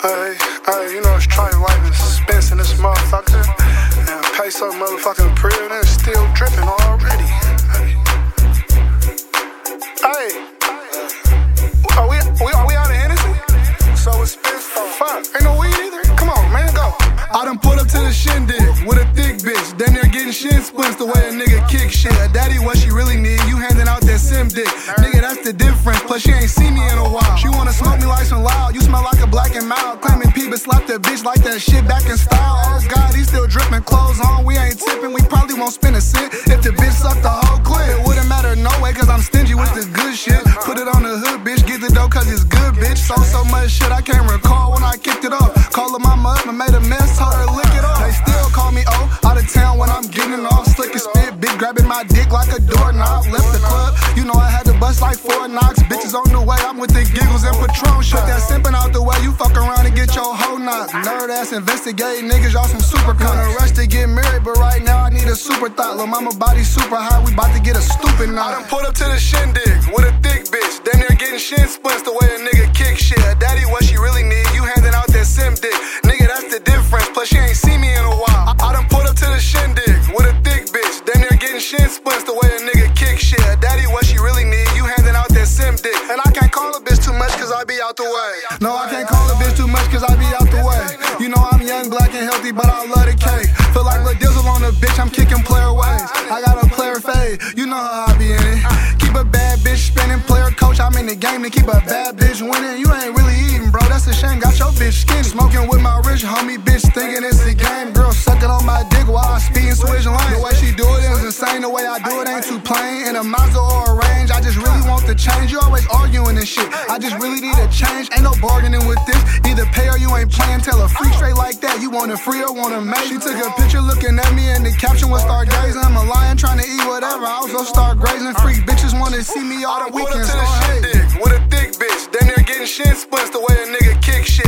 Hey, hey, you know it's trying life is expensive in this motherfucker. And pay some motherfucking prill and it's still dripping already. Hey, are we, are we out of Hennessy? So expensive. Fuck, ain't no weed either. Come on, man, go. I done pulled up to the shindig with a thick bitch. Then they're getting shin splints the way a nigga kick shit. A daddy, what she really need, you handing out that sim dick. Nigga, that's the difference. Plus, she ain't seen me black and mild. Claiming P, but slap that bitch like that shit back in style. Oh God, he still dripping clothes on. We ain't tipping. We probably won't spend a cent if the bitch sucked the whole clip. It wouldn't matter no way, cause I'm stingy with the good shit. Put it on the hood, bitch. Get the dough, cause it's good, bitch. So, so much shit I can't recall when I kicked it off. Call her mama up made a mess, told her lick it off. They still call me O, out of town when I'm getting off. Grabbing my dick like a doorknob. Left the club, you know I had to bust like four knocks. Bitches on the way, I'm with the giggles and Patron. Shut that simping out the way, you fuck around and get your hoe knocked. Nerd ass investigating niggas, y'all some super Gonna rush to get married, but right now I need a super thought. Lil' mama body super high, we bout to get a stupid knock. I done pulled up to the shindig with a thick bitch. Then they're getting shin splints shin splints the way a nigga kick shit. Daddy, what she really need, you handing out that sim dick. And I can't call a bitch too much cause I be out the way. No, I can't call a bitch too much cause I be out the way. You know I'm young, black, and healthy, but I love the cake. Feel like Lil Dizzle on a bitch, I'm kicking player ways. I got a player fade, you know how I be in it. Keep a bad bitch spinning, player coach, I'm in the game to keep a bad bitch winning. You ain't really eating, bro, that's a shame. Got your bitch skinny. Smoking with my rich homie, bitch, a Mazda or a range, I just really want the change. You always arguing and shit. I just really need a change. Ain't no bargaining with this. Either pay or you ain't playing. Tell a freak straight like that. You want it free or want it made. She took a picture looking at me and the caption was stargazing. I'm a lion trying to eat whatever. I also start grazing. Freak bitches wanna see me all the weekends. So hey. With a thick bitch. Then they're getting shin splints the way a nigga kick shit.